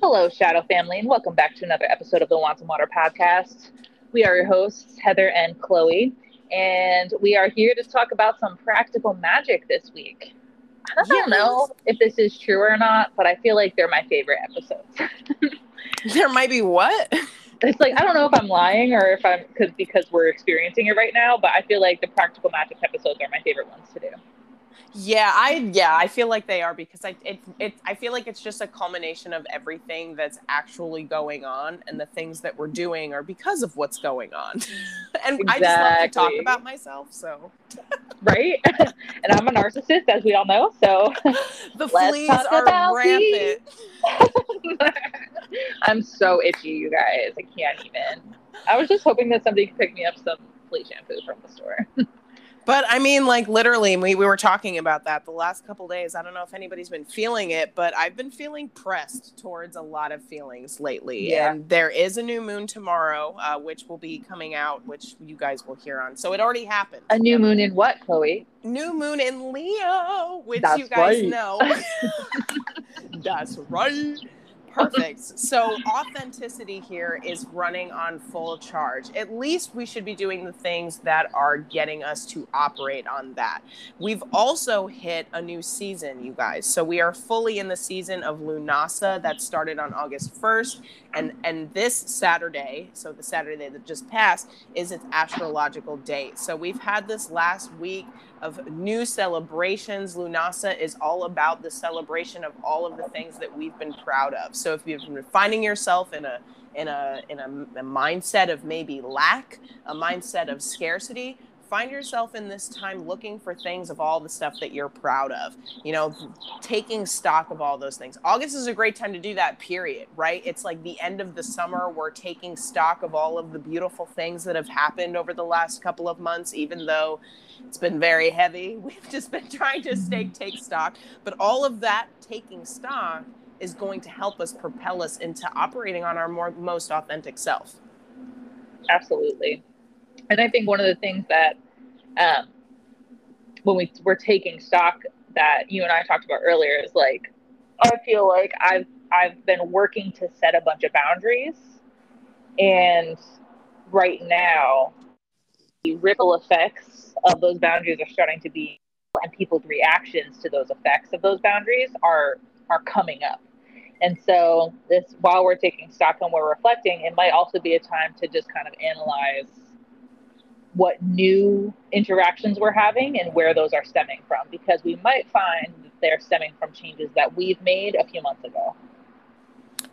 Hello, Shadow family, and welcome back to another episode of the Want Some Water podcast. We are your hosts, Heather and Chloe, and we are here to talk about some practical magic this week. I don't know if this is true or not, but I feel like they're my favorite episodes. there might be what? It's like I don't know if I'm lying or if I'm because because we're experiencing it right now, but I feel like the practical magic episodes are my favorite ones to do. Yeah, I yeah, I feel like they are because I it, it I feel like it's just a culmination of everything that's actually going on and the things that we're doing are because of what's going on. and exactly. I just love to talk about myself, so right? and I'm a narcissist as we all know, so the fleas are rampant. I'm so itchy, you guys. I can't even. I was just hoping that somebody could pick me up some flea shampoo from the store. But I mean, like literally, we, we were talking about that the last couple days. I don't know if anybody's been feeling it, but I've been feeling pressed towards a lot of feelings lately. Yeah. And there is a new moon tomorrow, uh, which will be coming out, which you guys will hear on. So it already happened. A new moon in what, Chloe? New moon in Leo, which That's you guys right. know. That's right. Perfect. so authenticity here is running on full charge. At least we should be doing the things that are getting us to operate on that. We've also hit a new season, you guys. So we are fully in the season of Lunasa that started on August 1st and and this Saturday, so the Saturday that just passed is its astrological date. So we've had this last week of new celebrations. Lunasa is all about the celebration of all of the things that we've been proud of. So if you've been finding yourself in a in a in a, a mindset of maybe lack, a mindset of scarcity, find yourself in this time looking for things of all the stuff that you're proud of you know taking stock of all those things. August is a great time to do that period right? It's like the end of the summer we're taking stock of all of the beautiful things that have happened over the last couple of months even though it's been very heavy. We've just been trying to stay mm-hmm. take stock. But all of that taking stock is going to help us propel us into operating on our more most authentic self. Absolutely. And I think one of the things that um, when we were taking stock that you and I talked about earlier is like I feel like I've I've been working to set a bunch of boundaries and right now the ripple effects of those boundaries are starting to be and people's reactions to those effects of those boundaries are are coming up. And so this while we're taking stock and we're reflecting, it might also be a time to just kind of analyze what new interactions we're having and where those are stemming from because we might find that they're stemming from changes that we've made a few months ago.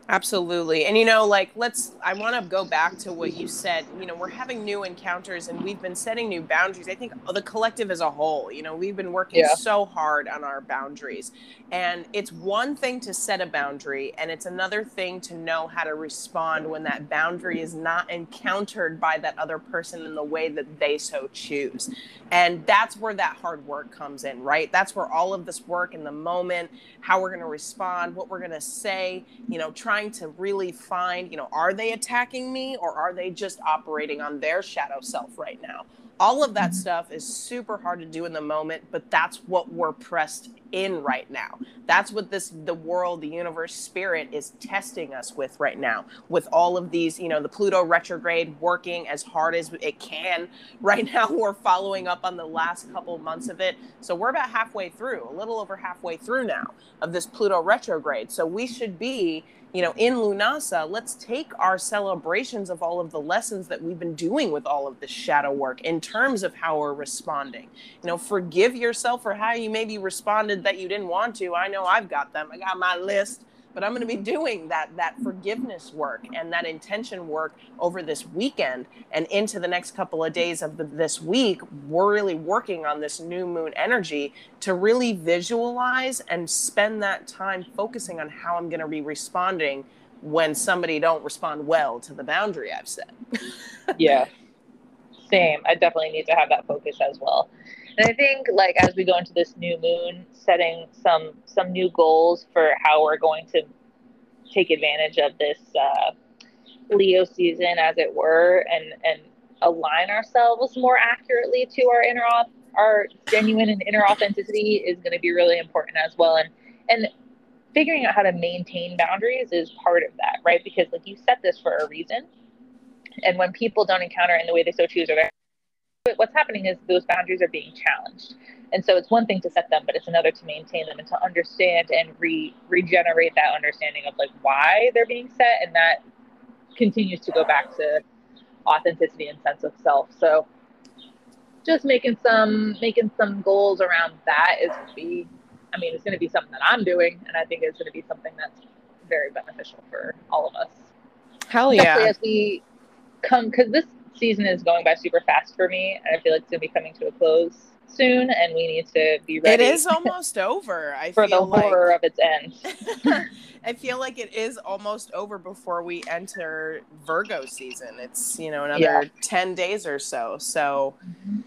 Absolutely. And you know, like let's I want to go back to what you said. You know, we're having new encounters and we've been setting new boundaries. I think the collective as a whole, you know, we've been working yeah. so hard on our boundaries. And it's one thing to set a boundary and it's another thing to know how to respond when that boundary is not encountered by that other person in the way that they so choose. And that's where that hard work comes in, right? That's where all of this work in the moment, how we're going to respond, what we're going to say, you know, trying to really find, you know, are they attacking me or are they just operating on their shadow self right now? all of that mm-hmm. stuff is super hard to do in the moment but that's what we're pressed in right now that's what this the world the universe spirit is testing us with right now with all of these you know the pluto retrograde working as hard as it can right now we're following up on the last couple months of it so we're about halfway through a little over halfway through now of this pluto retrograde so we should be you know, in Lunasa, let's take our celebrations of all of the lessons that we've been doing with all of this shadow work in terms of how we're responding. You know, forgive yourself for how you maybe responded that you didn't want to. I know I've got them. I got my list but i'm going to be mm-hmm. doing that that forgiveness work and that intention work over this weekend and into the next couple of days of the, this week we're really working on this new moon energy to really visualize and spend that time focusing on how i'm going to be responding when somebody don't respond well to the boundary i've set. Yeah. Same. I definitely need to have that focus as well and I think like as we go into this new moon, setting some some new goals for how we're going to take advantage of this uh, Leo season, as it were, and and align ourselves more accurately to our inner our genuine and inner authenticity is going to be really important as well. And and figuring out how to maintain boundaries is part of that right? Because like you set this for a reason. And when people don't encounter it in the way they so choose or what's happening is those boundaries are being challenged. And so it's one thing to set them but it's another to maintain them and to understand and re- regenerate that understanding of like why they're being set. And that continues to go back to authenticity and sense of self. So just making some making some goals around that is to be i mean it's going to be something that i'm doing. And i think it's going to be something that's very beneficial for all of us. Hell yeah. Especially as we come because this season is going by super fast for me and i feel like it's going to be coming to a close soon and we need to be ready it is almost over I for the like... horror of its end. I feel like it is almost over before we enter virgo season. It's you know another yeah. 10 days or so. So mm-hmm.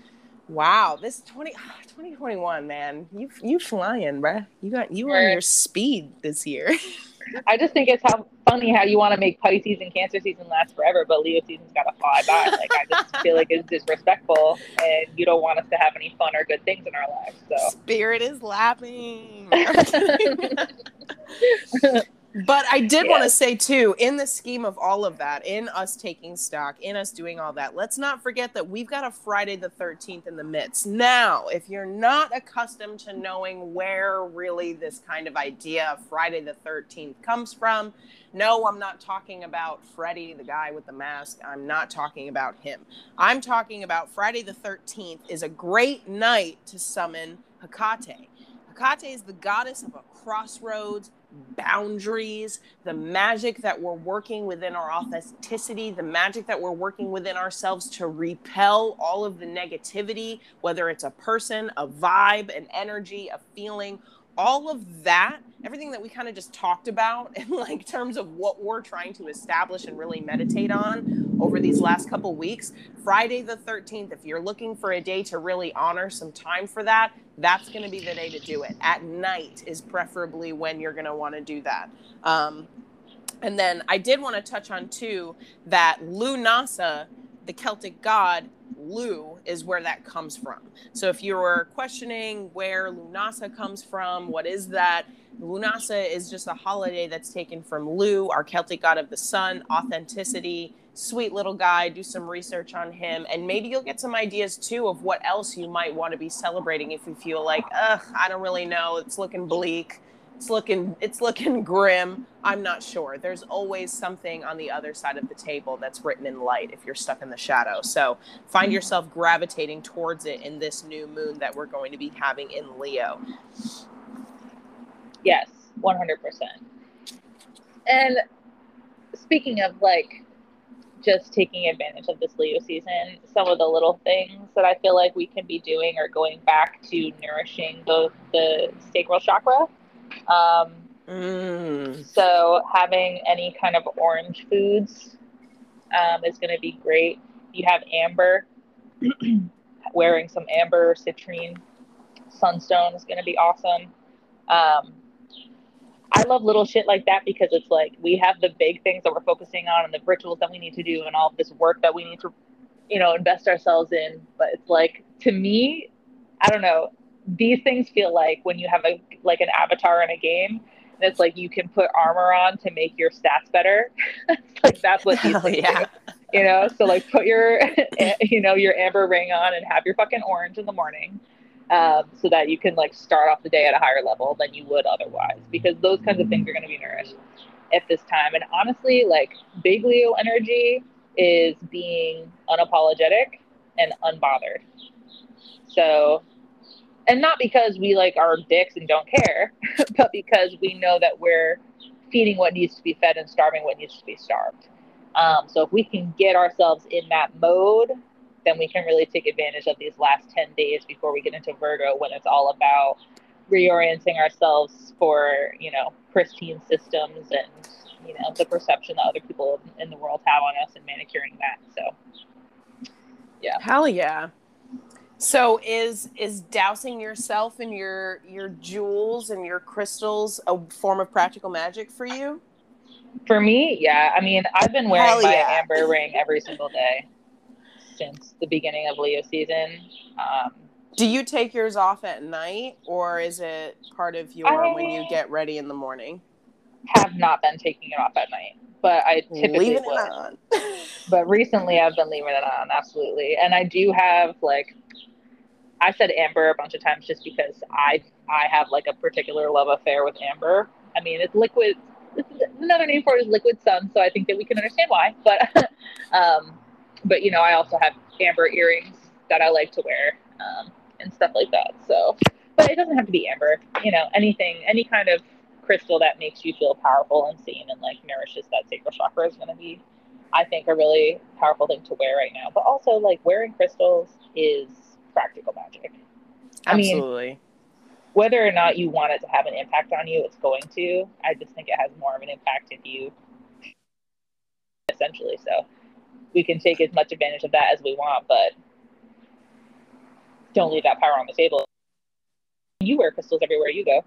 wow this 20 2021 man. You you flying bruh. You got you on your speed this year I just think it's how funny how you want to make Pisces and Cancer season last forever, but Leo season's got to fly by. Like I just feel like it's disrespectful, and you don't want us to have any fun or good things in our lives. So spirit is laughing. But I did yes. want to say too, in the scheme of all of that, in us taking stock, in us doing all that, let's not forget that we've got a Friday the 13th in the midst. Now, if you're not accustomed to knowing where really this kind of idea of Friday the 13th comes from, no, I'm not talking about Freddy, the guy with the mask. I'm not talking about him. I'm talking about Friday the 13th is a great night to summon Hecate. Hecate is the goddess of a crossroads boundaries, the magic that we're working within our authenticity, the magic that we're working within ourselves to repel all of the negativity, whether it's a person, a vibe, an energy, a feeling, all of that, everything that we kind of just talked about in like terms of what we're trying to establish and really meditate on over these last couple weeks, Friday the 13th, if you're looking for a day to really honor some time for that, that's going to be the day to do it. At night is preferably when you're going to want to do that. Um, and then I did want to touch on too that Lughnasadh, the Celtic god, Lugh is where that comes from. So if you were questioning where Lunasa comes from, what is that? Lunasa is just a holiday that's taken from Lugh, our Celtic god of the sun, authenticity, sweet little guy. Do some research on him, and maybe you'll get some ideas too of what else you might want to be celebrating if you feel like, ugh, I don't really know, it's looking bleak it's looking it's looking grim. I'm not sure. There's always something on the other side of the table that's written in light if you're stuck in the shadow. So find mm-hmm. yourself gravitating towards it in this new moon that we're going to be having in leo. Yes 100% and speaking of like just taking advantage of this Leo season, some of the little things that I feel like we can be doing are going back to nourishing both the sacral chakra um, mm. So having any kind of orange foods um, is going to be great. You have amber, wearing some amber citrine sunstone is going to be awesome. Um, I love little shit like that because it's like we have the big things that we're focusing on and the rituals that we need to do and all this work that we need to, you know, invest ourselves in. But it's like to me, I don't know these things feel like when you have a like an avatar in a game and it's like you can put armor on to make your stats better. Like that's what these things yeah. do, you know so like put your you know your amber ring on and have your fucking orange in the morning um, so that you can like start off the day at a higher level than you would otherwise because those kinds of things are going to be nourished at this time. And honestly like big leo energy is being unapologetic and unbothered. So and not because we like are dicks and don't care, but because we know that we're feeding what needs to be fed and starving what needs to be starved. Um, so if we can get ourselves in that mode, then we can really take advantage of these last 10 days before we get into Virgo when it's all about reorienting ourselves for, you know, pristine systems and, you know, the perception that other people in the world have on us and manicuring that. So, yeah. Hell yeah. So is is dousing yourself in your your jewels and your crystals a form of practical magic for you? For me, yeah. I mean, I've been wearing Hell my yeah. amber ring every single day since the beginning of Leo season. Um, do you take yours off at night, or is it part of your I when you get ready in the morning? Have not been taking it off at night, but I typically leaving would. it on. but recently, I've been leaving it on absolutely, and I do have like I said amber a bunch of times just because I I have like a particular love affair with amber. I mean, it's liquid. It's another name for it is liquid sun, so I think that we can understand why. But um, but you know, I also have amber earrings that I like to wear. Um, and stuff like that. So, but it doesn't have to be amber. You know, anything, any kind of crystal that makes you feel powerful and seen and like nourishes that sacral chakra is going to be, I think, a really powerful thing to wear right now. But also, like wearing crystals is practical magic. Absolutely. I mean, whether or not you want it to have an impact on you, it's going to. I just think it has more of an impact if you essentially. So we can take as much advantage of that as we want, but don't leave that power on the table. You wear crystals everywhere you go.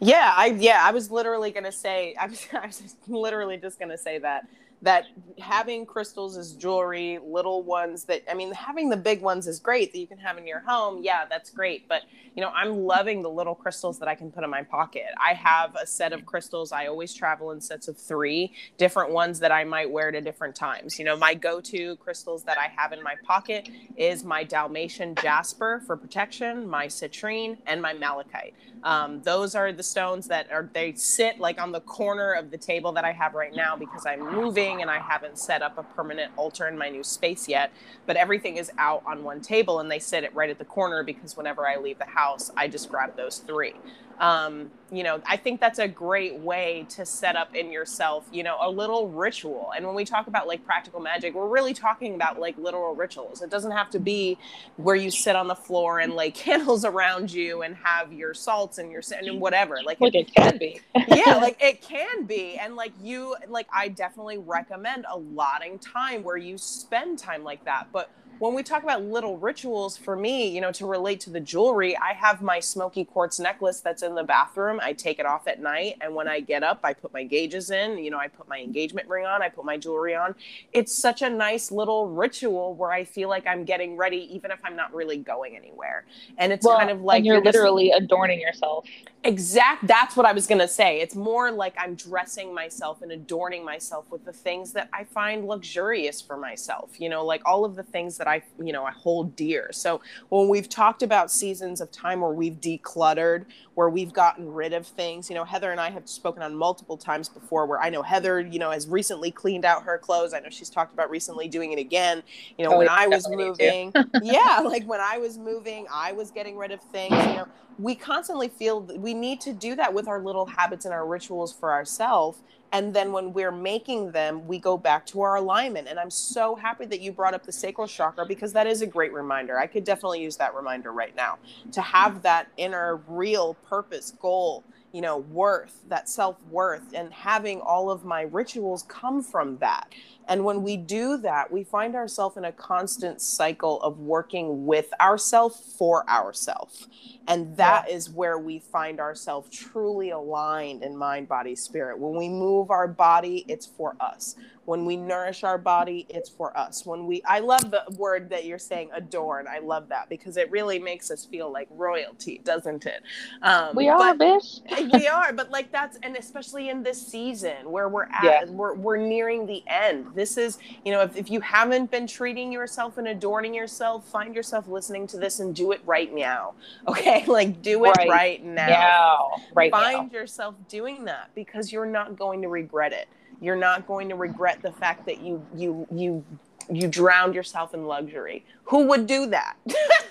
Yeah, I yeah, I was literally gonna say I was I was literally just gonna say that that having crystals as jewelry, little ones that I mean, having the big ones is great that you can have in your home. Yeah, that's great. But you know, I'm loving the little crystals that I can put in my pocket. I have a set of crystals. I always travel in sets of three different ones that I might wear at different times. You know, my go-to crystals that I have in my pocket is my Dalmatian jasper for protection, my citrine, and my malachite. Um, those are the stones that are they sit like on the corner of the table that I have right now because I'm moving and I haven't set up a permanent altar in my new space yet. But everything is out on one table and they sit it right at the corner because whenever I leave the house, I just grab those three um, you know i think that's a great way to set up in yourself you know a little ritual. And when we talk about like practical magic we're really talking about like literal rituals. It doesn't have to be where you sit on the floor and like candles around you and have your salts and your and whatever. Like, like it, it can be. Yeah like it can be. And like you like i definitely recommend allotting time where you spend time like that. But when we talk about little rituals for me, you know, to relate to the jewelry, I have my smoky quartz necklace that's in the bathroom. I take it off at night. And when I get up, I put my gauges in, you know, I put my engagement ring on, I put my jewelry on. It's such a nice little ritual where I feel like I'm getting ready, even if I'm not really going anywhere. And it's well, kind of like you're, you're literally just, adorning yourself. Exact. That's what I was going to say. It's more like I'm dressing myself and adorning myself with the things that I find luxurious for myself, you know, like all of the things that I, you know, I hold dear. So when we've talked about seasons of time where we've decluttered, where we've gotten rid of things, you know, Heather and I have spoken on multiple times before where I know Heather, you know, has recently cleaned out her clothes. I know she's talked about recently doing it again. You know, oh, when I was moving, yeah, like when I was moving, I was getting rid of things, you know, we constantly feel we need to do that with our little habits and our rituals for ourselves and then when we're making them we go back to our alignment. And i'm so happy that you brought up the sacral chakra because that is a great reminder. I could definitely use that reminder right now to have that inner real purpose goal you know worth that self-worth and having all of my rituals come from that. And when we do that we find ourselves in a constant cycle of working with ourself for ourself and that yeah. is where we find ourselves truly aligned in mind body spirit. When we move our body it's for us. When we nourish our body it's for us. When we i love the word that you're saying adorn. I love that because it really makes us feel like royalty doesn't it? Um, we are bitch. we are but like that's and especially in this season where we're at yeah. we're, we're nearing the end. This is you know if, if you haven't been treating yourself and adorning yourself find yourself listening to this and do it right now okay like do it right, right now. now right find now. yourself doing that because you're not going to regret it you're not going to regret the fact that you you you you drowned yourself in luxury. Who would do that?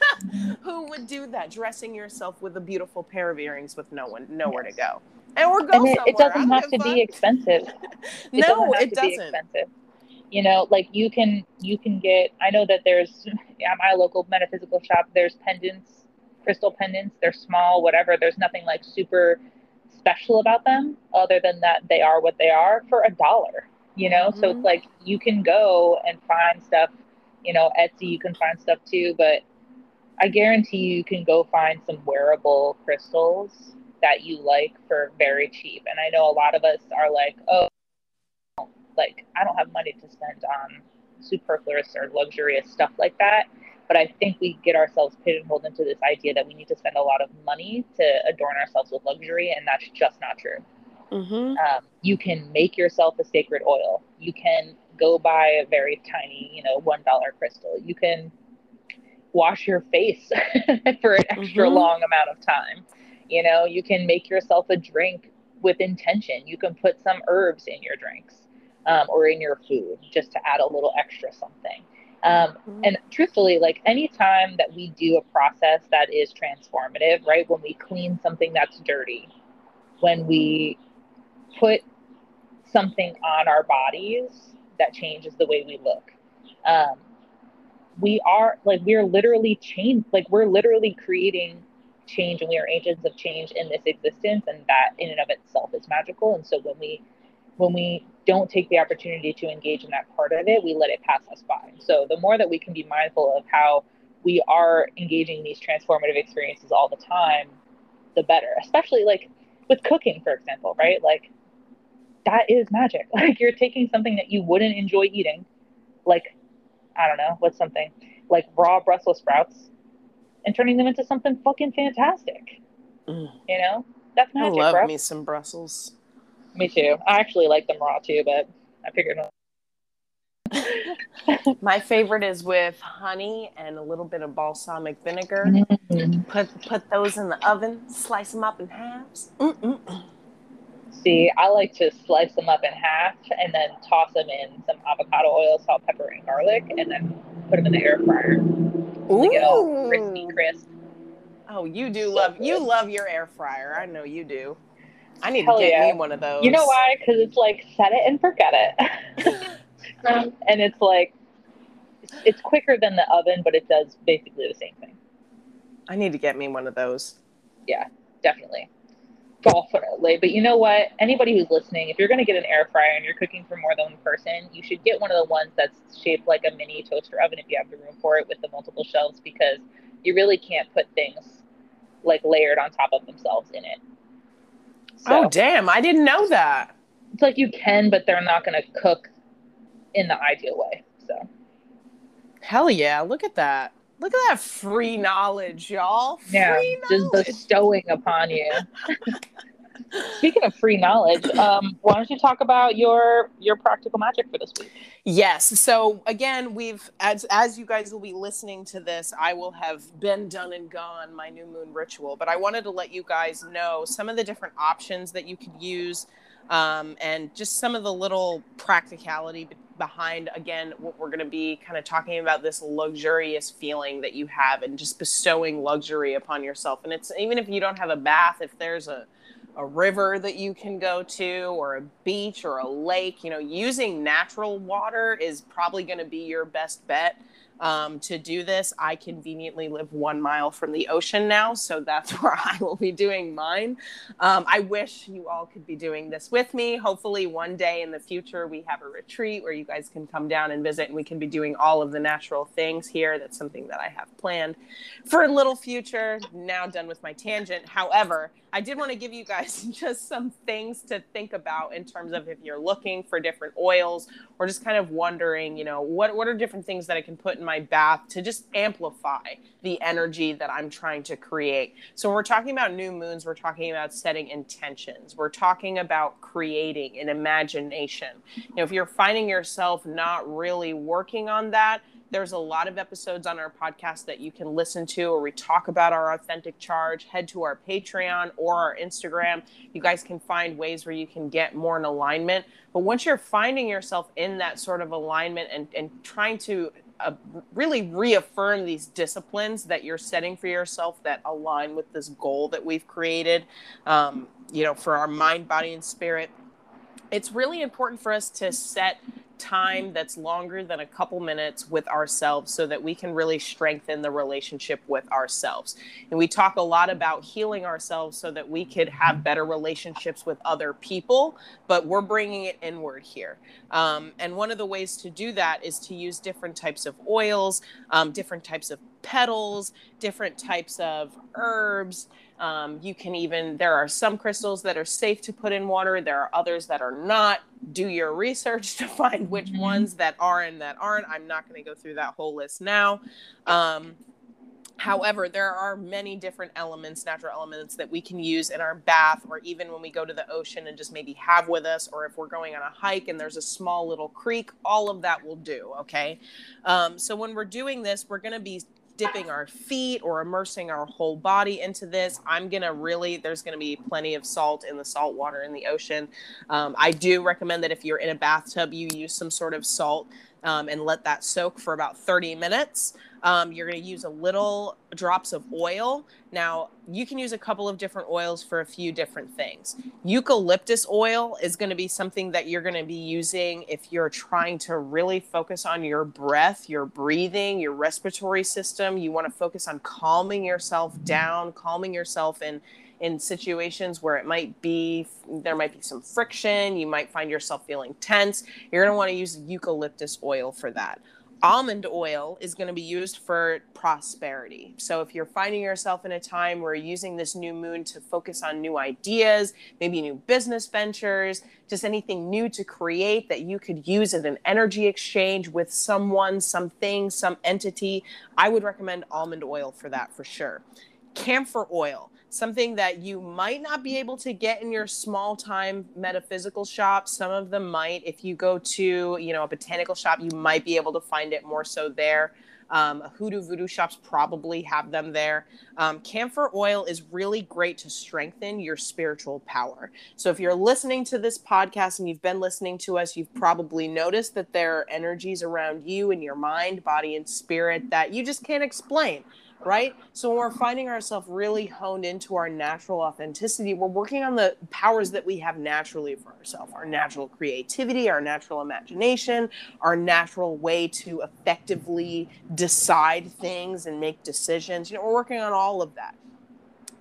Who would do that? Dressing yourself with a beautiful pair of earrings with no one nowhere yes. to go. And we're going it, it doesn't have to fun. be expensive. It no, doesn't it doesn't. expensive. You know, like you can you can get I know that there's at my local metaphysical shop there's pendants, crystal pendants, they're small, whatever. There's nothing like super special about them other than that they are what they are for a dollar you know mm-hmm. so it's mm-hmm. like you can go and find stuff you know etsy you can find stuff too but i guarantee you can go find some wearable crystals that you like for very cheap and i know a lot of us are like oh like i don't have money to spend on superfluous or luxurious stuff like that. But I think we get ourselves pigeonholed into this idea that we need to spend a lot of money to adorn ourselves with luxury, and that's just not true. Mm-hmm. Um, you can make yourself a sacred oil. You can go buy a very tiny, you know, one dollar crystal. You can wash your face for an extra mm-hmm. long amount of time. You know, you can make yourself a drink with intention. You can put some herbs in your drinks um, or in your food just to add a little extra something. Um, mm-hmm. And truthfully, like anytime that we do a process that is transformative, right? When we clean something that's dirty, when we put something on our bodies that changes the way we look, um, we are like, we're literally change, like, we're literally creating change and we are agents of change in this existence. And that in and of itself is magical. And so when we, when we don't take the opportunity to engage in that part of it, we let it pass us by. So the more that we can be mindful of how we are engaging these transformative experiences all the time, the better. Especially like with cooking, for example, right? Like that is magic. Like you're taking something that you wouldn't enjoy eating, like I don't know, what's something like raw Brussels sprouts, and turning them into something fucking fantastic. Mm. You know, that's magic. I love bro. me some Brussels. Me too. I actually like them raw too, but I figured. My favorite is with honey and a little bit of balsamic vinegar. Mm-hmm. Put put those in the oven, slice them up in halves. Mm-mm. See, I like to slice them up in half and then toss them in some avocado oil, salt, pepper, and garlic, and then put them in the air fryer. Ooh. All crispy, crisp. Oh, you do so love good. you love your air fryer. I know you do. I need Hell to get yeah. me one of those. You know why? Because it's like set it and forget it. um, and it's like it's, it's quicker than the oven, but it does basically the same thing. I need to get me one of those. Yeah, definitely. Definitely. But you know what? Anybody who's listening, if you're going to get an air fryer and you're cooking for more than one person, you should get one of the ones that's shaped like a mini toaster oven if you have the room for it with the multiple shelves because you really can't put things like layered on top of themselves in it. So, oh, damn. I didn't know that. It's like you can, but they're not going to cook in the ideal way. So, hell yeah. Look at that. Look at that free knowledge, y'all. Free yeah, knowledge. just bestowing upon you. Speaking of free knowledge, um, why don't you talk about your your practical magic for this week? Yes. So again, we've as as you guys will be listening to this, I will have been done and gone my new moon ritual. But I wanted to let you guys know some of the different options that you could use, um, and just some of the little practicality behind again what we're going to be kind of talking about this luxurious feeling that you have and just bestowing luxury upon yourself and it's even if you don't have a bath if there's a a river that you can go to or a beach or a lake you know using natural water is probably going to be your best bet um, to do this. I conveniently live one mile from the ocean now, so that's where I will be doing mine. Um, I wish you all could be doing this with me. Hopefully, one day in the future, we have a retreat where you guys can come down and visit, and we can be doing all of the natural things here. That's something that I have planned for a little future. Now done with my tangent. However, I did want to give you guys just some things to think about in terms of if you're looking for different oils or just kind of wondering, you know, what what are different things that I can put in my bath to just amplify the energy that I'm trying to create. So when we're talking about new moons, we're talking about setting intentions. We're talking about creating an imagination. You know, if you're finding yourself not really working on that, there's a lot of episodes on our podcast that you can listen to where we talk about our authentic charge. Head to our Patreon or our Instagram. You guys can find ways where you can get more in alignment. But once you're finding yourself in that sort of alignment and, and trying to uh, really reaffirm these disciplines that you're setting for yourself that align with this goal that we've created, um, you know, for our mind, body, and spirit, it's really important for us to set time that's longer than a couple minutes with ourselves so that we can really strengthen the relationship with ourselves. And we talk a lot about healing ourselves so that we could have better relationships with other people, but we're bringing it inward here. Um, and one of the ways to do that is to use different types of oils, um, different types of petals, different types of herbs Um, you can even, there are some crystals that are safe to put in water, there are others that are not. Do your research to find which mm-hmm. ones that are and that aren't. I'm not going to go through that whole list now. Um, However, there are many different elements, natural elements that we can use in our bath, or even when we go to the ocean and just maybe have with us, or if we're going on a hike and there's a small little creek, all of that will do. Okay. Um, so when we're doing this, we're going to be dipping our feet or immersing our whole body into this. I'm going to really, there's going to be plenty of salt in the salt water in the ocean. Um, I do recommend that if you're in a bathtub, you use some sort of salt um, and let that soak for about 30 minutes. Um, you're going to use a little drops of oil. Now, you can use a couple of different oils for a few different things. Eucalyptus oil is going to be something that you're going to be using if you're trying to really focus on your breath, your breathing, your respiratory system. You want to focus on calming yourself down, calming yourself in in situations where it might be there might be some friction you might find yourself feeling tense you're going to want to use eucalyptus oil for that almond oil is going to be used for prosperity. So if you're finding yourself in a time where you're using this new moon to focus on new ideas, maybe new business ventures, just anything new to create that you could use as an energy exchange with someone, something, some entity, I would recommend almond oil for that for sure. Camphor oil something that you might not be able to get in your small time metaphysical shop. Some of them might. If you go to you know a botanical shop you might be able to find it more so there. Um, hoodoo voodoo shops probably have them there. Um, camphor oil is really great to strengthen your spiritual power. So if you're listening to this podcast and you've been listening to us you've probably noticed that there are energies around you in your mind body and spirit that you just can't explain right? So when we're finding ourselves really honed into our natural authenticity, we're working on the powers that we have naturally for ourselves our natural creativity, our natural imagination, our natural way to effectively decide things and make decisions. You know, we're working on all of that.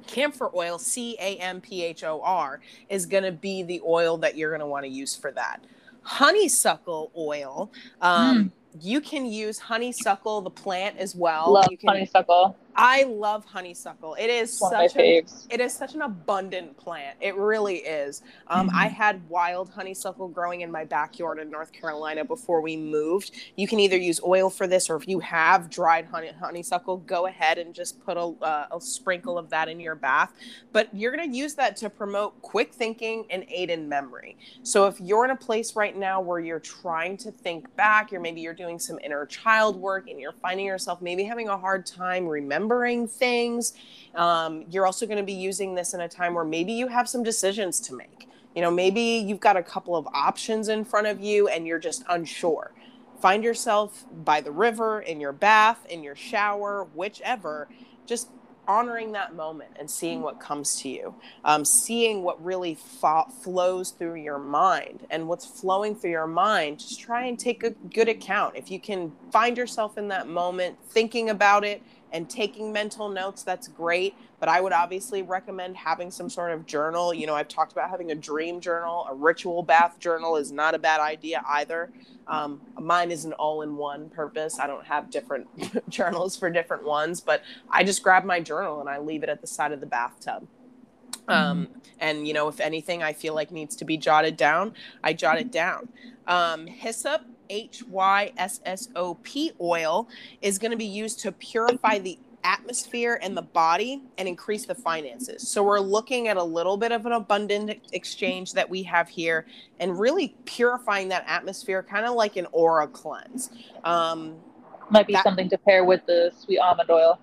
Camphor oil, C A M P H O R, is going to be the oil that you're going to want to use for that. Honeysuckle oil. Um, mm you can use honeysuckle, the plant, as well. Love you can, honeysuckle. I love honeysuckle. It is such a it is such an abundant plant. It really is. Um, mm-hmm. I had wild honeysuckle growing in my backyard in North Carolina before we moved. You can either use oil for this, or if you have dried honey, honeysuckle, go ahead and just put a, uh, a sprinkle of that in your bath. But you're going to use that to promote quick thinking and aid in memory. So if you're in a place right now where you're trying to think back, or maybe you're doing some inner child work and you're finding yourself maybe having a hard time remembering remembering things. Um, you're also going to be using this in a time where maybe you have some decisions to make. You know, maybe you've got a couple of options in front of you and you're just unsure. Find yourself by the river, in your bath, in your shower, whichever. Just honoring that moment and seeing what comes to you, um, seeing what really fo- flows through your mind and what's flowing through your mind. Just try and take a good account. If you can find yourself in that moment, thinking about it, and taking mental notes, that's great. But I would obviously recommend having some sort of journal. You know, I've talked about having a dream journal, a ritual bath journal is not a bad idea either. Um, mine is an all in one purpose. I don't have different journals for different ones, but I just grab my journal and I leave it at the side of the bathtub. Um, mm-hmm. and you know, if anything I feel like needs to be jotted down, I jot it down. Um, hyssop H Y S S O P oil is going to be used to purify the atmosphere and the body and increase the finances. So we're looking at a little bit of an abundant exchange that we have here and really purifying that atmosphere, kind of like an aura cleanse. Um, Might be that, something to pair with the sweet almond oil.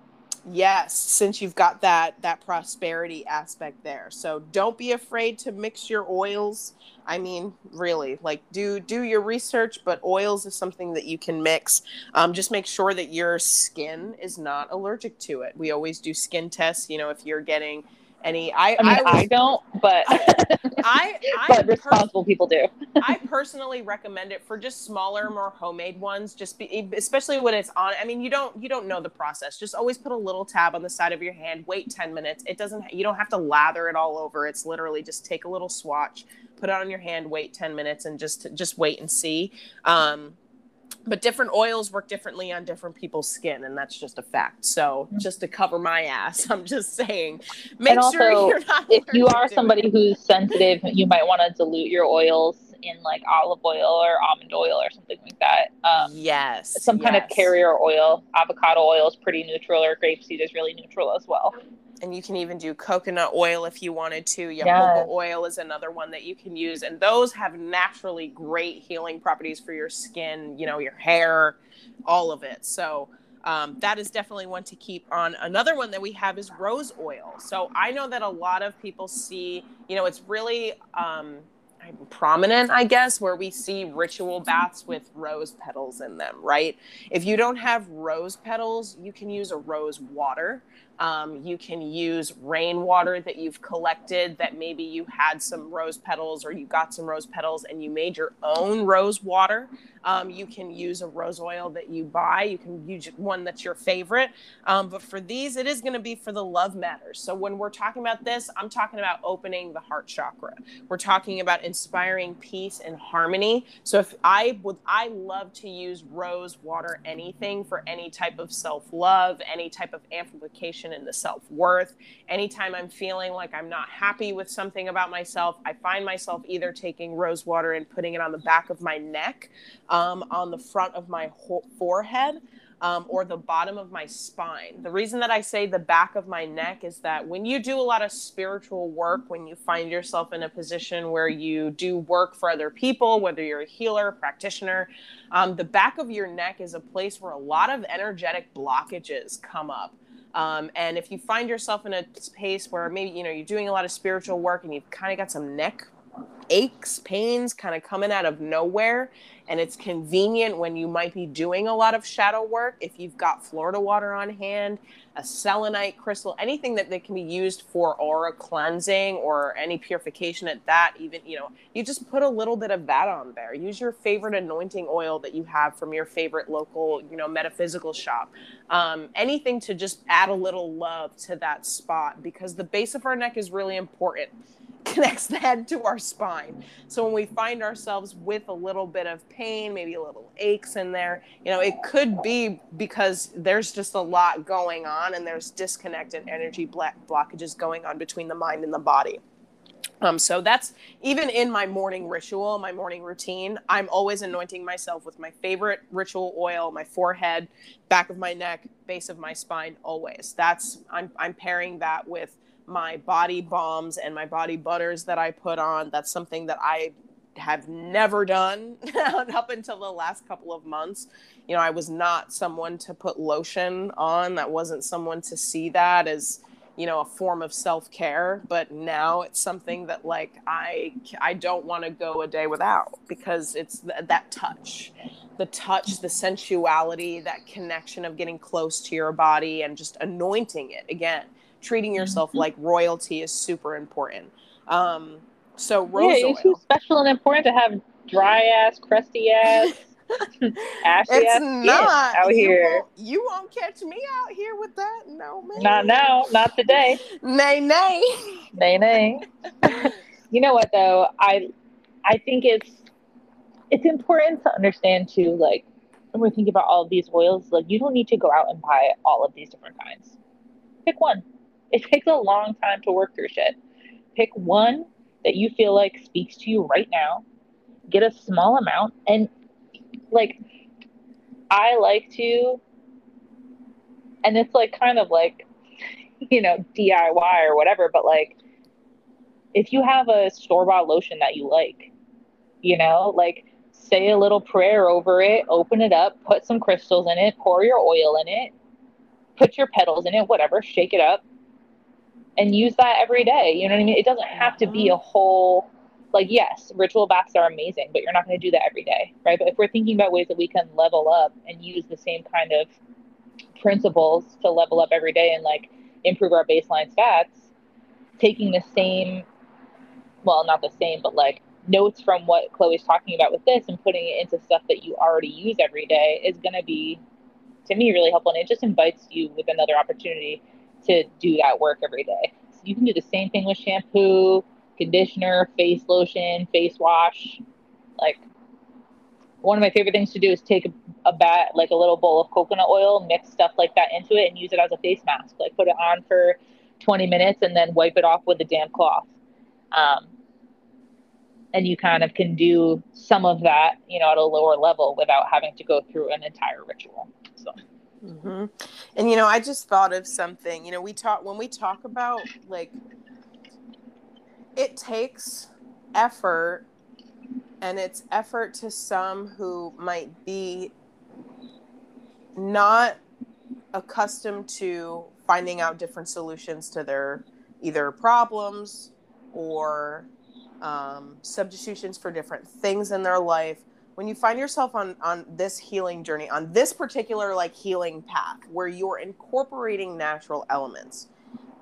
Yes, since you've got that that prosperity aspect there. So don't be afraid to mix your oils. I mean, really, like do do your research, but oils is something that you can mix. Um, just make sure that your skin is not allergic to it. We always do skin tests. You know, if you're getting any. I I, mean, I, I don't, but I, I but responsible people do. I personally recommend it for just smaller, more homemade ones. Just be, especially when it's on. I mean, you don't you don't know the process. Just always put a little tab on the side of your hand. Wait ten minutes. It doesn't. You don't have to lather it all over. It's literally just take a little swatch, put it on your hand, wait ten minutes, and just just wait and see. Um, but different oils work differently on different people's skin and that's just a fact so mm-hmm. just to cover my ass i'm just saying make also, sure you're not if you are somebody it. who's sensitive you might want to dilute your oils in like olive oil or almond oil or something like that um, yes some yes. kind of carrier oil avocado oil is pretty neutral or grapeseed is really neutral as well and you can even do coconut oil if you wanted to. Jojoba yes. oil is another one that you can use, and those have naturally great healing properties for your skin, you know, your hair, all of it. So um, that is definitely one to keep on. Another one that we have is rose oil. So I know that a lot of people see, you know, it's really um, prominent, I guess, where we see ritual baths with rose petals in them, right? If you don't have rose petals, you can use a rose water. Um, you can use rainwater that you've collected that maybe you had some rose petals or you got some rose petals and you made your own rose water. Um, you can use a rose oil that you buy. You can use one that's your favorite. Um, but for these, it is going to be for the love matters. So when we're talking about this, I'm talking about opening the heart chakra. We're talking about inspiring peace and harmony. So if I would, I love to use rose water anything for any type of self love, any type of amplification in the self worth. Anytime I'm feeling like I'm not happy with something about myself, I find myself either taking rose water and putting it on the back of my neck um, on the front of my ho- forehead um, or the bottom of my spine. The reason that I say the back of my neck is that when you do a lot of spiritual work, when you find yourself in a position where you do work for other people, whether you're a healer, practitioner, um, the back of your neck is a place where a lot of energetic blockages come up. Um, and if you find yourself in a space where maybe you know you're doing a lot of spiritual work and you've kind of got some neck aches, pains kind of coming out of nowhere. And it's convenient when you might be doing a lot of shadow work. If you've got Florida water on hand, a selenite crystal, anything that, that can be used for aura cleansing or any purification at that, even, you know, you just put a little bit of that on there. Use your favorite anointing oil that you have from your favorite local, you know, metaphysical shop. Um, anything to just add a little love to that spot because the base of our neck is really important connects the head to our spine. So when we find ourselves with a little bit of pain, maybe a little aches in there, you know, it could be because there's just a lot going on and there's disconnected energy blockages going on between the mind and the body. Um, so that's even in my morning ritual, my morning routine. I'm always anointing myself with my favorite ritual oil, my forehead, back of my neck, base of my spine. Always. That's I'm I'm pairing that with my body bombs and my body butters that I put on. That's something that I have never done up until the last couple of months. You know, I was not someone to put lotion on. That wasn't someone to see that as, you know, a form of self-care, but now it's something that like I I don't want to go a day without because it's th- that touch. The touch, the sensuality, that connection of getting close to your body and just anointing it again treating yourself mm-hmm. like royalty is super important. Um, so rose yeah, it's oil. special and important to have dry ass, crusty ass, ashy it's ass not out you here. Won't, you won't catch me out here with that. No man. Not now. Not today. nay nay. nay nay. you know what though? I I think it's it's important to understand too. Like when we're thinking about all of these oils, like you don't need to go out and buy all of these different kinds. Pick one it takes a long time to work through shit. Pick one that you feel like speaks to you right now. Get a small amount and like I like to and it's like kind of like you know DIY or whatever but like if you have a store bought lotion that you like you know like say a little prayer over it open it up put some crystals in it pour your oil in it put your petals in it whatever shake it up and use that every day. You know what I mean? It doesn't have to be a mm-hmm. whole like yes, ritual baths are amazing, but you're not going to do that every day, right? But if we're thinking about ways that we can level up and use the same kind of principles to level up every day and like improve our baseline stats, taking the same well, not the same, but like notes from what Chloe's talking about with this and putting it into stuff that you already use every day is going to be to me really helpful and it just invites you with another opportunity to do that work every day. So you can do the same thing with shampoo, conditioner, face lotion, face wash. Like one of my favorite things to do is take a, a bat, like a little bowl of coconut oil, mix stuff like that into it, and use it as a face mask. Like put it on for 20 minutes and then wipe it off with a damp cloth. Um, and you kind of can do some of that, you know, at a lower level without having to go through an entire ritual. So. Mm-hmm. And you know, I just thought of something. You know, we talk when we talk about like it takes effort and it's effort to some who might be not accustomed to finding out different solutions to their either problems or um, substitutions for different things in their life when you find yourself on on this healing journey on this particular like healing path where you're incorporating natural elements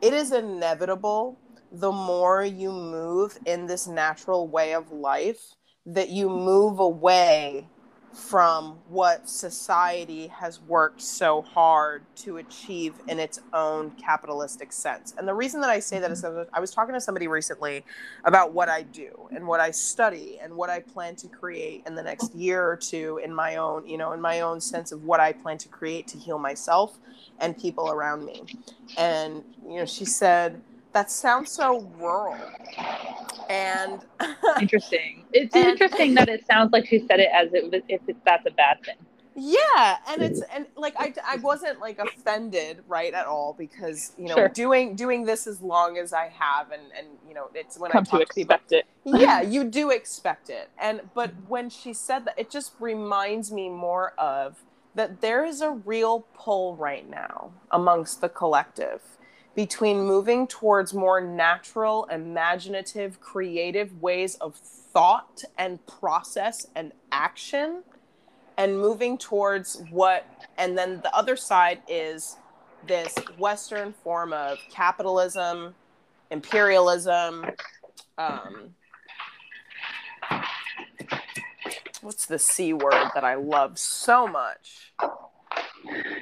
it is inevitable the more you move in this natural way of life that you move away from what society has worked so hard to achieve in its own capitalistic sense. And the reason that I say that is mm-hmm. that I was talking to somebody recently about what I do and what I study and what I plan to create in the next year or two in my own, you know, in my own sense of what I plan to create to heal myself and people around me. And you know, she said that sounds so rural. And interesting. It's and, interesting that it sounds like she said it as it was if it, that's a bad thing. Yeah and it's and like I, I wasn't like offended right at all because you know sure. doing doing this as long as i have and and you know it's when Come i talk to expect to people, it. Yeah you do expect it. And but when she said that it just reminds me more of that there is a real pull right now amongst the collective between moving towards more natural, imaginative, creative ways of thought and process and action, and moving towards what, and then the other side is this Western form of capitalism, imperialism. Um, what's the C word that I love so much?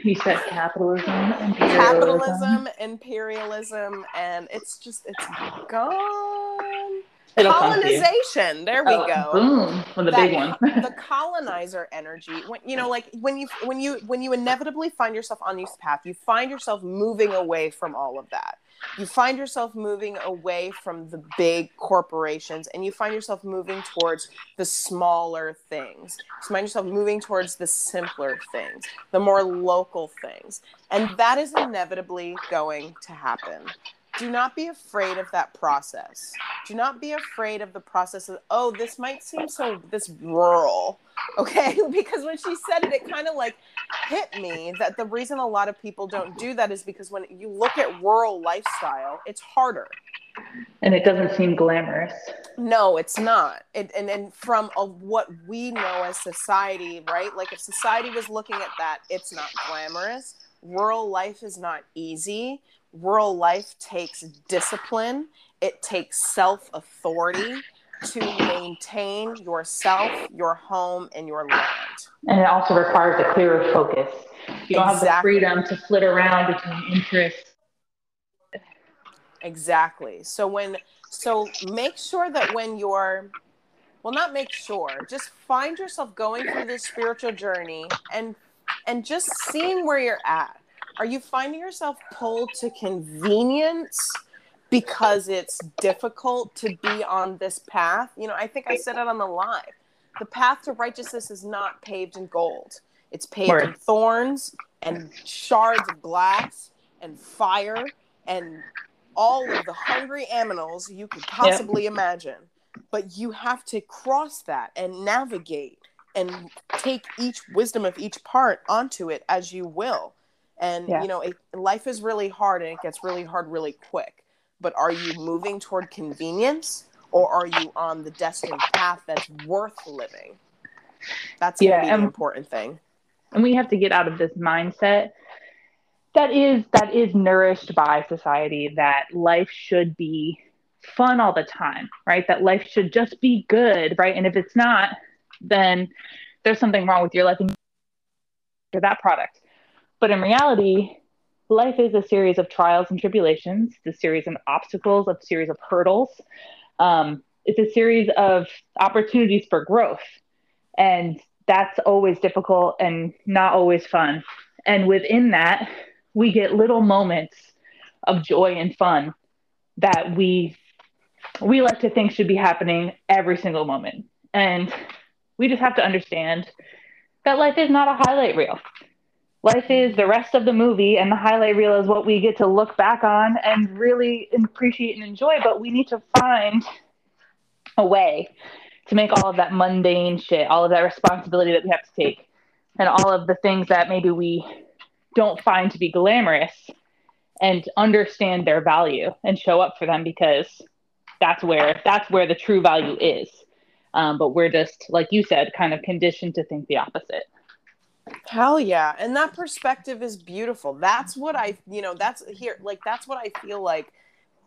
You said capitalism, imperialism. Capitalism, imperialism, and it's just it's gone. It'll colonization. There we oh, go. Boom for the that, big one. the colonizer energy. When you know, like when you when you when you inevitably find yourself on this path, you find yourself moving away from all of that you find yourself moving away from the big corporations and you find yourself moving towards the smaller things. You find yourself moving towards the simpler things, the more local things. And that is inevitably going to happen do not be afraid of that process. Do not be afraid of the process of, oh, this might seem so this rural. Okay? because when she said it, it kind of like hit me that the reason a lot of people don't do that is because when you look at rural lifestyle, it's harder. And it doesn't seem glamorous. No, it's not. It, and and from a, what we know as society, right? Like if society was looking at that, it's not glamorous. Rural life is not easy rural life takes discipline, it takes self authority to maintain yourself, your home, and your land. And it also requires a clearer focus. You don't exactly. have the freedom to flit around between interests. Exactly. So when so make sure that when you're well not make sure, just find yourself going through this spiritual journey and and just seeing where you're at are you finding yourself pulled to convenience because it's difficult to be on this path? You know, I think I said it on the live. The path to righteousness is not paved in gold. It's paved Word. in thorns and shards of glass and fire and all of the hungry aminals you could possibly yep. imagine. But you have to cross that and navigate and take each wisdom of each part onto it as you will. And yeah. you know, it, life is really hard and it gets really hard really quick. But are you moving toward convenience or are you on the destined path that's worth living? That's yeah, the important thing. And we have to get out of this mindset that is that is nourished by society that life should be fun all the time, right? That life should just be good, right? And if it's not, then there's something wrong with your life and that product. But in reality, life is a series of trials and tribulations, it's a series of obstacles, a series of hurdles. Um, it's a series of opportunities for growth. And that's always difficult and not always fun. And within that, we get little moments of joy and fun that we we like to think should be happening every single moment. And we just have to understand that life is not a highlight reel. Life is the rest of the movie, and the highlight reel is what we get to look back on and really appreciate and enjoy. But we need to find a way to make all of that mundane shit, all of that responsibility that we have to take, and all of the things that maybe we don't find to be glamorous and understand their value and show up for them because that's where that's where the true value is um, but we're just like you said kind of conditioned to think the opposite hell yeah and that perspective is beautiful that's what i you know that's here like that's what i feel like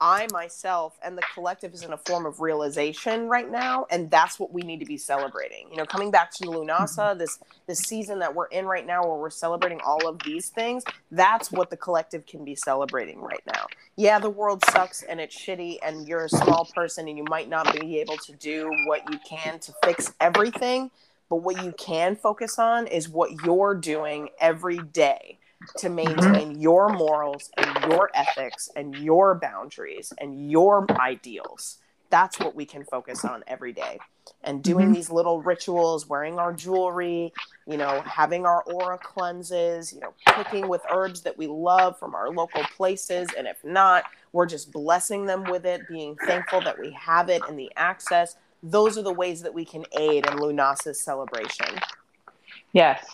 I myself and the collective is in a form of realization right now, and that's what we need to be celebrating. You know, coming back to Lunasa, mm-hmm. this this season that we're in right now, where we're celebrating all of these things, that's what the collective can be celebrating right now. Yeah, the world sucks and it's shitty, and you're a small person, and you might not be able to do what you can to fix everything. But what you can focus on is what you're doing every day to mm-hmm. maintain your morals and your ethics and your boundaries and your ideals. That's what we can focus on every day. And doing mm-hmm. these little rituals, wearing our jewelry, you know, having our aura cleanses, you know, cooking with herbs that we love from our local places. And if not, we're just blessing them with it, being thankful that we have it and the access. Those are the ways that we can aid in Lunasa's celebration. Yes,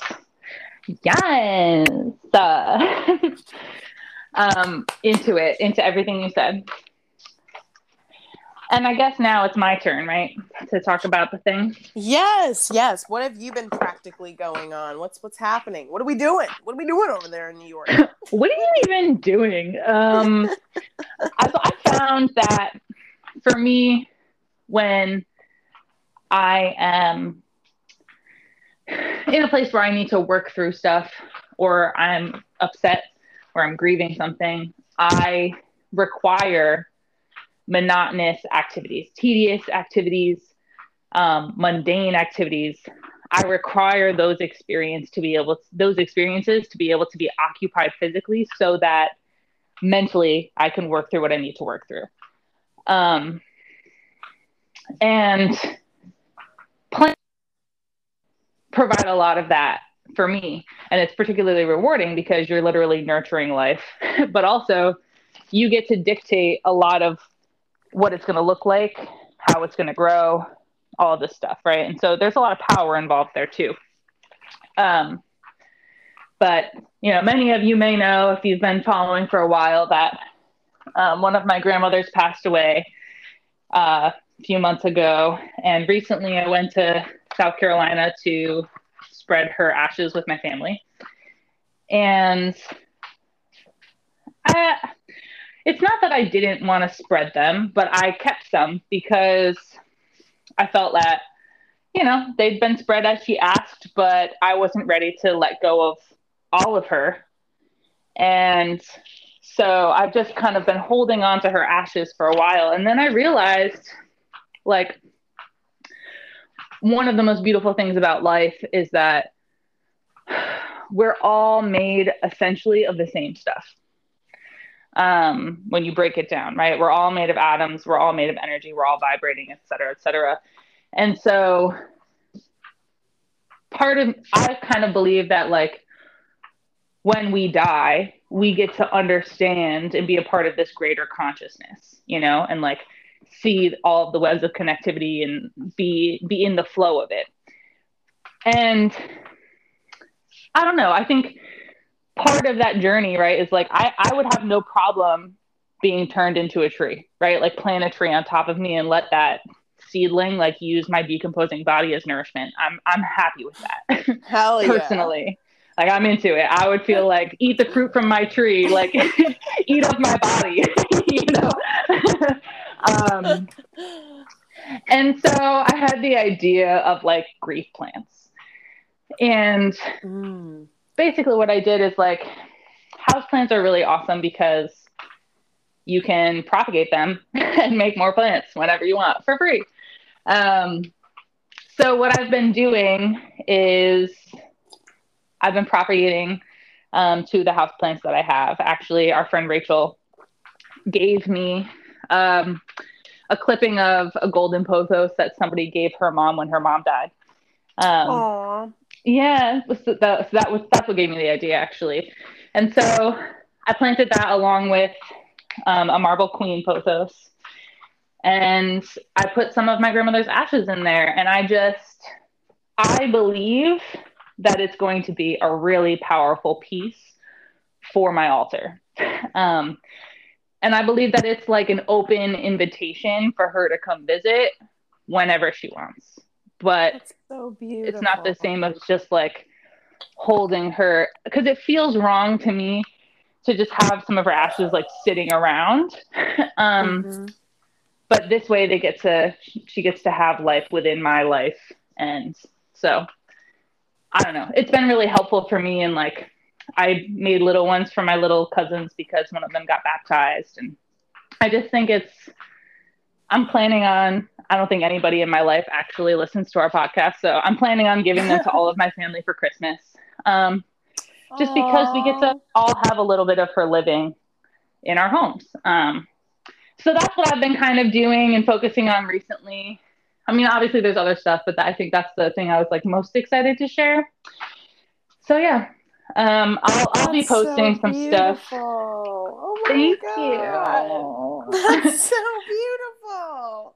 Yes. Uh, um, into it, into everything you said. And I guess now it's my turn, right, to talk about the thing. Yes, yes. What have you been practically going on? What's what's happening? What are we doing? What are we doing over there in New York? what are you even doing? Um, I, I found that for me, when I am in a place where I need to work through stuff or I'm upset or I'm grieving something, I require monotonous activities, tedious activities, um, mundane activities. I require those experience to be able to, those experiences to be able to be occupied physically so that mentally I can work through what I need to work through. Um, and provide a lot of that for me. And it's particularly rewarding because you're literally nurturing life, but also you get to dictate a lot of what it's going to look like, how it's going to grow, all this stuff, right? And so there's a lot of power involved there too. Um, but you know, many of you may know if you've been following for a while that um, one of my grandmothers passed away uh, few months ago, and recently I went to South Carolina to spread her ashes with my family. And I, it's not that I didn't want to spread them, but I kept some because I felt that, you know, they'd been spread as she asked, but I wasn't ready to let go of all of her. And so I've just kind of been holding on to her ashes for a while. And then I realized, like, one of the most beautiful things about life is that we're all made essentially of the same stuff. Um, when you break it down, right? We're all made of atoms, we're all made of energy, we're all vibrating, et cetera, et cetera. And so part of I kind of believe that like when we die, we get to understand and be a part of this greater consciousness, you know, and like see all of the webs of connectivity and be be in the flow of it. And I don't know, I think part of that journey, right, is like I, I would have no problem being turned into a tree, right? Like plant a tree on top of me and let that seedling like use my decomposing body as nourishment. I'm I'm happy with that. Hell yeah. Personally. Like I'm into it. I would feel like eat the fruit from my tree, like eat up my body, you know. Um, and so I had the idea of like grief plants. And mm. basically, what I did is like, house plants are really awesome because you can propagate them and make more plants whenever you want for free. Um, so what I've been doing is I've been propagating um, to the house plants that I have. Actually, our friend Rachel gave me um, a clipping of a golden pothos that somebody gave her mom when her mom died. Um, Aww. Yeah, so that, so that was that's what gave me the idea actually, and so I planted that along with um, a marble queen pothos, and I put some of my grandmother's ashes in there, and I just I believe that it's going to be a really powerful piece for my altar. Um, and I believe that it's like an open invitation for her to come visit whenever she wants. But so it's not the same as just like holding her because it feels wrong to me to just have some of her ashes like sitting around. um, mm-hmm. But this way, they get to she gets to have life within my life, and so I don't know. It's been really helpful for me and like I made little ones for my little cousins because one of them got baptized. And I just think it's, I'm planning on, I don't think anybody in my life actually listens to our podcast. So I'm planning on giving them to all of my family for Christmas. Um, just Aww. because we get to all have a little bit of her living in our homes. Um, so that's what I've been kind of doing and focusing on recently. I mean, obviously there's other stuff, but I think that's the thing I was like most excited to share. So yeah, um, I'll, I'll be posting so some stuff. Oh Thank God. you. That's so beautiful.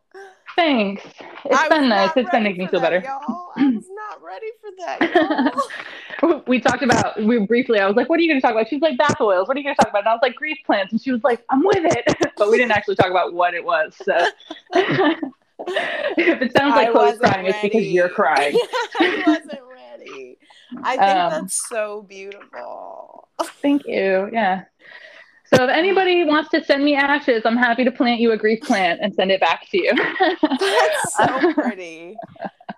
Thanks. It's I been nice. It's been making me feel that, better. Y'all. I was not ready for that. we talked about we briefly. I was like, "What are you going to talk about?" She was like, "Bath oils." What are you going to talk about? And I was like, "Grief plants." And she was like, "I'm with it," but we didn't actually talk about what it was. So. if it sounds like Chloe's crying, ready. it's because you're crying. I wasn't ready. I think um, that's so beautiful. Thank you. Yeah. So if anybody wants to send me ashes, I'm happy to plant you a grief plant and send it back to you. that's so pretty.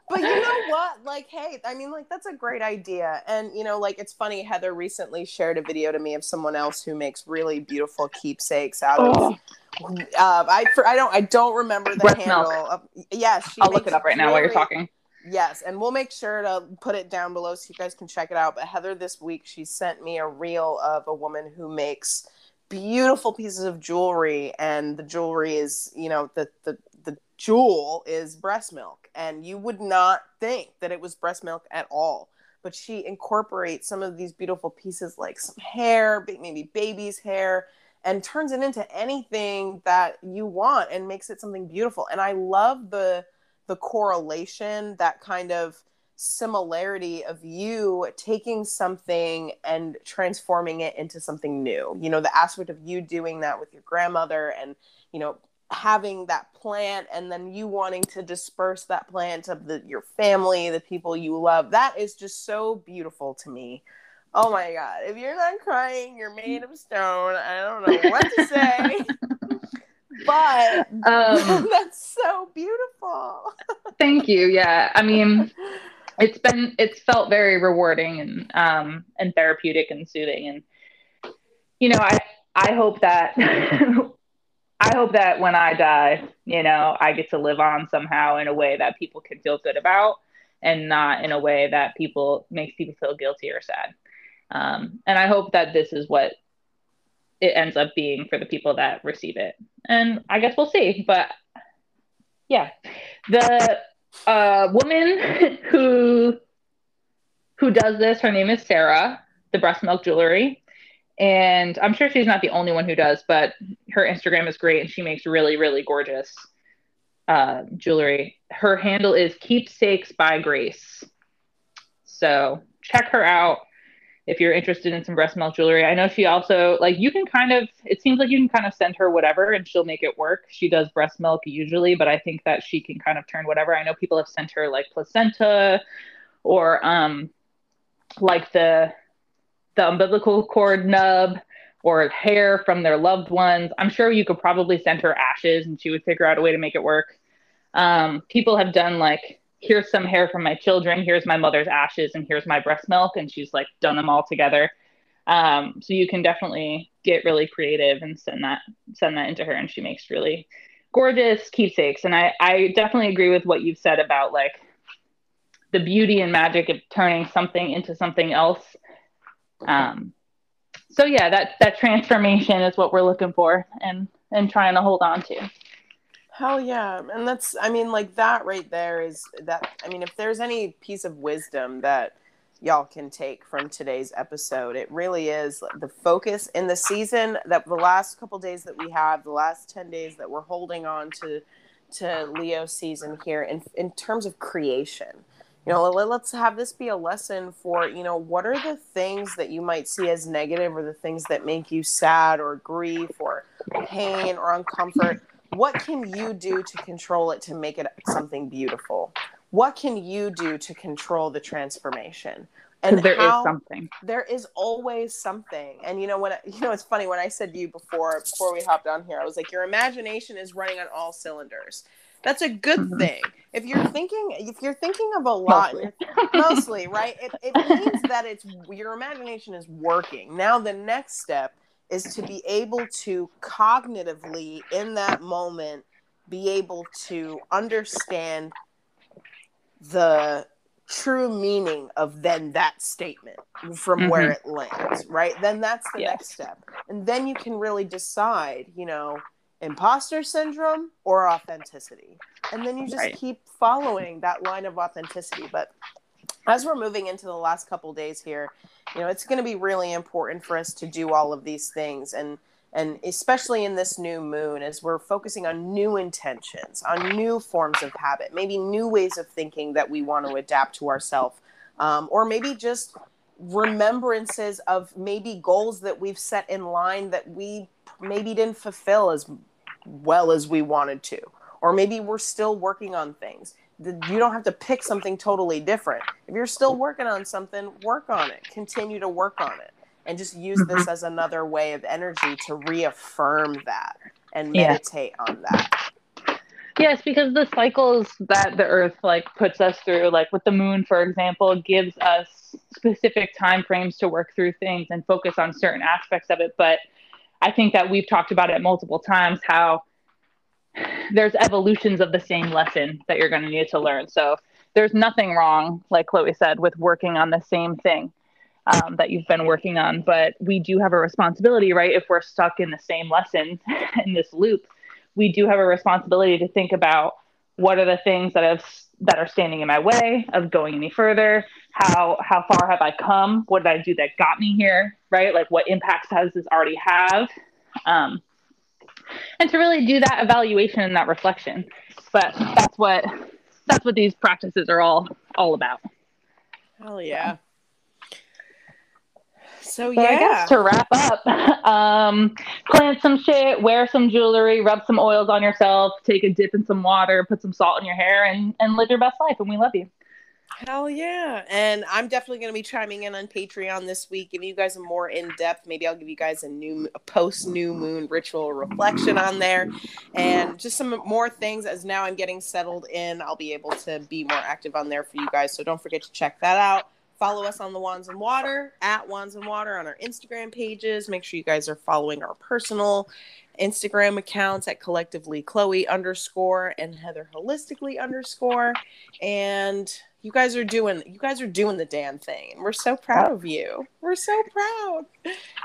But you know what? Like, hey, I mean, like, that's a great idea. And, you know, like, it's funny. Heather recently shared a video to me of someone else who makes really beautiful keepsakes out oh. of. Uh, I for, I don't I don't remember the Breast handle. Of, yes, I'll look it up right now while you're talking. Yes, and we'll make sure to put it down below so you guys can check it out. But Heather this week she sent me a reel of a woman who makes beautiful pieces of jewelry and the jewelry is, you know, the the the jewel is breast milk and you would not think that it was breast milk at all. But she incorporates some of these beautiful pieces like some hair, maybe baby's hair and turns it into anything that you want and makes it something beautiful. And I love the the correlation, that kind of similarity of you taking something and transforming it into something new. You know, the aspect of you doing that with your grandmother and, you know, having that plant and then you wanting to disperse that plant to the, your family, the people you love. That is just so beautiful to me. Oh my God. If you're not crying, you're made of stone. I don't know what to say. but um, that's so beautiful. thank you. Yeah, I mean, it's been it's felt very rewarding and um and therapeutic and soothing, and you know, I I hope that. I hope that when I die, you know, I get to live on somehow in a way that people can feel good about and not in a way that people makes people feel guilty or sad. Um, and I hope that this is what it ends up being for the people that receive it. And I guess we'll see. But yeah, the uh, woman who who does this, her name is Sarah, the breast milk jewelry. And I'm sure she's not the only one who does, but her Instagram is great and she makes really, really gorgeous uh, jewelry. Her handle is Keepsakes by Grace. So check her out if you're interested in some breast milk jewelry. I know she also like you can kind of it seems like you can kind of send her whatever and she'll make it work. She does breast milk usually, but I think that she can kind of turn whatever. I know people have sent her like placenta or um like the the umbilical cord nub or hair from their loved ones. I'm sure you could probably send her ashes and she would figure out a way to make it work. Um, people have done like here's some hair from my children, here's my mother's ashes, and here's my breast milk. And she's like done them all together. Um, so you can definitely get really creative and send that send that into her, and she makes really gorgeous keepsakes. And I I definitely agree with what you've said about like the beauty and magic of turning something into something else. Um, so yeah, that that transformation is what we're looking for and and trying to hold on to. Hell yeah. And that's, I mean, like that right there is that, I mean, if there's any piece of wisdom that y'all can take from today's episode, it really is the focus in the season that the last couple days that we have, the last 10 days that we're holding on to, to Leo season here in, in terms of creation. You know, let's have this be a lesson for, you know, what are the things that you might see as negative or the things that make you sad or grief or pain or uncomfort? What can you do to control it to make it something beautiful? What can you do to control the transformation? And there how, is something. there is always something. And you know when you know it's funny when i said to you before before we hopped on here i was like your imagination is running on all cylinders. That's a good mm-hmm. thing. If you're thinking if you're thinking of a lot mostly, mostly right? It, it means that it's your imagination is working. Now the next step is to be able to cognitively in that moment be able to understand the true meaning of then that statement from mm-hmm. where it lands right then that's the yes. next step and then you can really decide you know imposter syndrome or authenticity and then you just right. keep following that line of authenticity but as we're moving into the last couple days here you know it's going to be really important for us to do all of these things and and especially in this new moon as we're focusing on new intentions on new forms of habit maybe new ways of thinking that we want to adapt to ourselves um, or maybe just remembrances of maybe goals that we've set in line that we maybe didn't fulfill as well as we wanted to or maybe we're still working on things you don't have to pick something totally different. If you're still working on something, work on it. Continue to work on it. And just use this mm-hmm. as another way of energy to reaffirm that and meditate yeah. on that. Yes, because the cycles that the earth like puts us through, like with the moon, for example, gives us specific time frames to work through things and focus on certain aspects of it. But I think that we've talked about it multiple times how there's evolutions of the same lesson that you're going to need to learn. So there's nothing wrong, like Chloe said, with working on the same thing um, that you've been working on. But we do have a responsibility, right? If we're stuck in the same lesson in this loop, we do have a responsibility to think about what are the things that have that are standing in my way of going any further how how far have i come what did i do that got me here right like what impacts has this already have um, and to really do that evaluation and that reflection. But that's what that's what these practices are all all about. Hell yeah. So, so yeah. I guess to wrap up, um, plant some shit, wear some jewelry, rub some oils on yourself, take a dip in some water, put some salt in your hair, and and live your best life. And we love you. Hell yeah. And I'm definitely going to be chiming in on Patreon this week, giving you guys a more in depth. Maybe I'll give you guys a new post new moon ritual reflection on there and just some more things as now I'm getting settled in. I'll be able to be more active on there for you guys. So don't forget to check that out. Follow us on the Wands and Water at Wands and Water on our Instagram pages. Make sure you guys are following our personal Instagram accounts at collectively Chloe underscore and Heather holistically underscore. And you guys are doing you guys are doing the damn thing. We're so proud of you. We're so proud.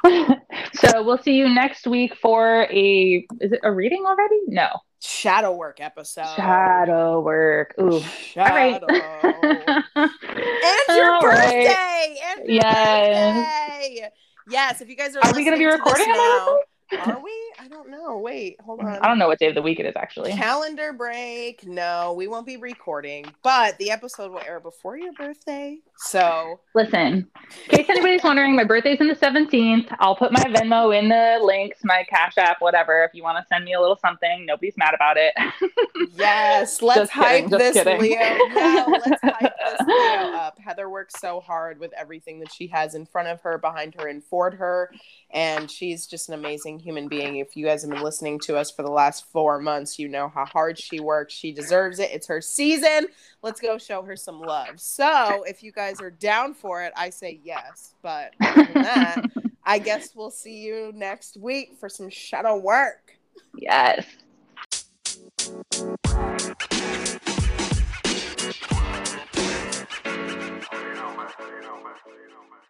So we'll see you next week for a is it a reading already? No. Shadow work episode. Shadow work. Ooh. Shadow. all right. And your All birthday. Right. and your yes. birthday. Yes if you guys are are we gonna be recording now are we? I don't know. Wait, hold mm, on. I don't know what day of the week it is actually. Calendar break. No, we won't be recording, but the episode will air before your birthday. So listen, in case anybody's wondering, my birthday's in the 17th. I'll put my Venmo in the links, my Cash App, whatever. If you want to send me a little something, nobody's mad about it. yes, let's hype this kidding. Leo. No, let's hype this Leo up. Heather works so hard with everything that she has in front of her, behind her, and for her and she's just an amazing human being. If you guys have been listening to us for the last four months, you know how hard she works. She deserves it. It's her season. Let's go show her some love. So, if you guys guys are down for it, I say yes. But that, I guess we'll see you next week for some shadow work. Yes. You know, man. You know, man. You know, man.